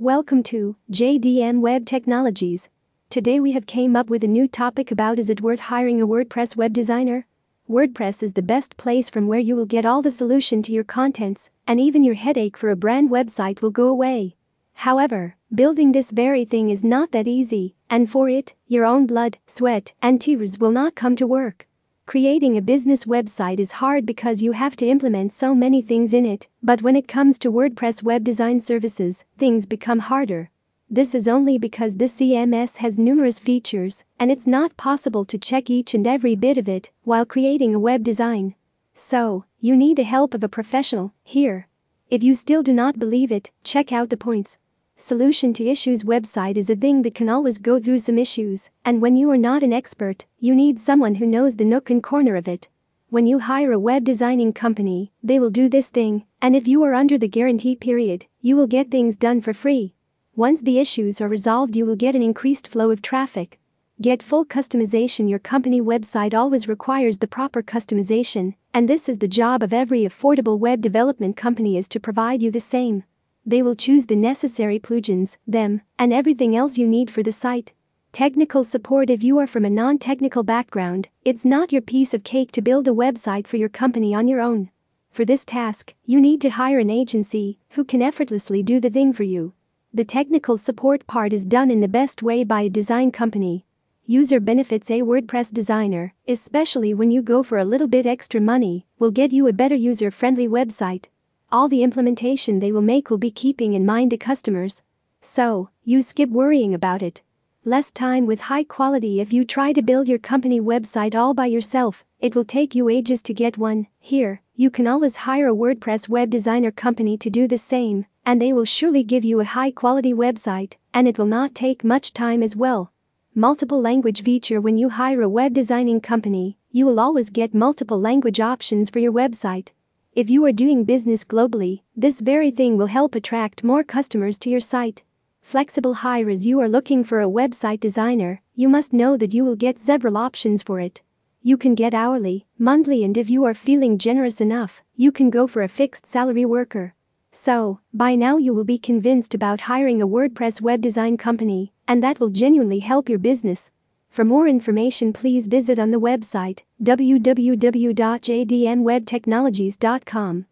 Welcome to JDM Web Technologies. Today we have came up with a new topic about is it worth hiring a WordPress web designer? WordPress is the best place from where you will get all the solution to your contents and even your headache for a brand website will go away. However, building this very thing is not that easy and for it, your own blood, sweat and tears will not come to work. Creating a business website is hard because you have to implement so many things in it, but when it comes to WordPress web design services, things become harder. This is only because this CMS has numerous features, and it's not possible to check each and every bit of it while creating a web design. So, you need the help of a professional here. If you still do not believe it, check out the points. Solution to Issues website is a thing that can always go through some issues, and when you are not an expert, you need someone who knows the nook and corner of it. When you hire a web designing company, they will do this thing, and if you are under the guarantee period, you will get things done for free. Once the issues are resolved, you will get an increased flow of traffic. Get full customization. Your company website always requires the proper customization, and this is the job of every affordable web development company is to provide you the same. They will choose the necessary plugins, them, and everything else you need for the site. Technical support If you are from a non technical background, it's not your piece of cake to build a website for your company on your own. For this task, you need to hire an agency who can effortlessly do the thing for you. The technical support part is done in the best way by a design company. User benefits A WordPress designer, especially when you go for a little bit extra money, will get you a better user friendly website all the implementation they will make will be keeping in mind the customers. So, you skip worrying about it. Less time with high quality if you try to build your company website all by yourself, it will take you ages to get one. Here, you can always hire a WordPress web designer company to do the same, and they will surely give you a high quality website, and it will not take much time as well. Multiple language feature When you hire a web designing company, you will always get multiple language options for your website. If you are doing business globally, this very thing will help attract more customers to your site. Flexible hire as you are looking for a website designer, you must know that you will get several options for it. You can get hourly, monthly, and if you are feeling generous enough, you can go for a fixed salary worker. So, by now you will be convinced about hiring a WordPress web design company, and that will genuinely help your business. For more information, please visit on the website www.jdmwebtechnologies.com.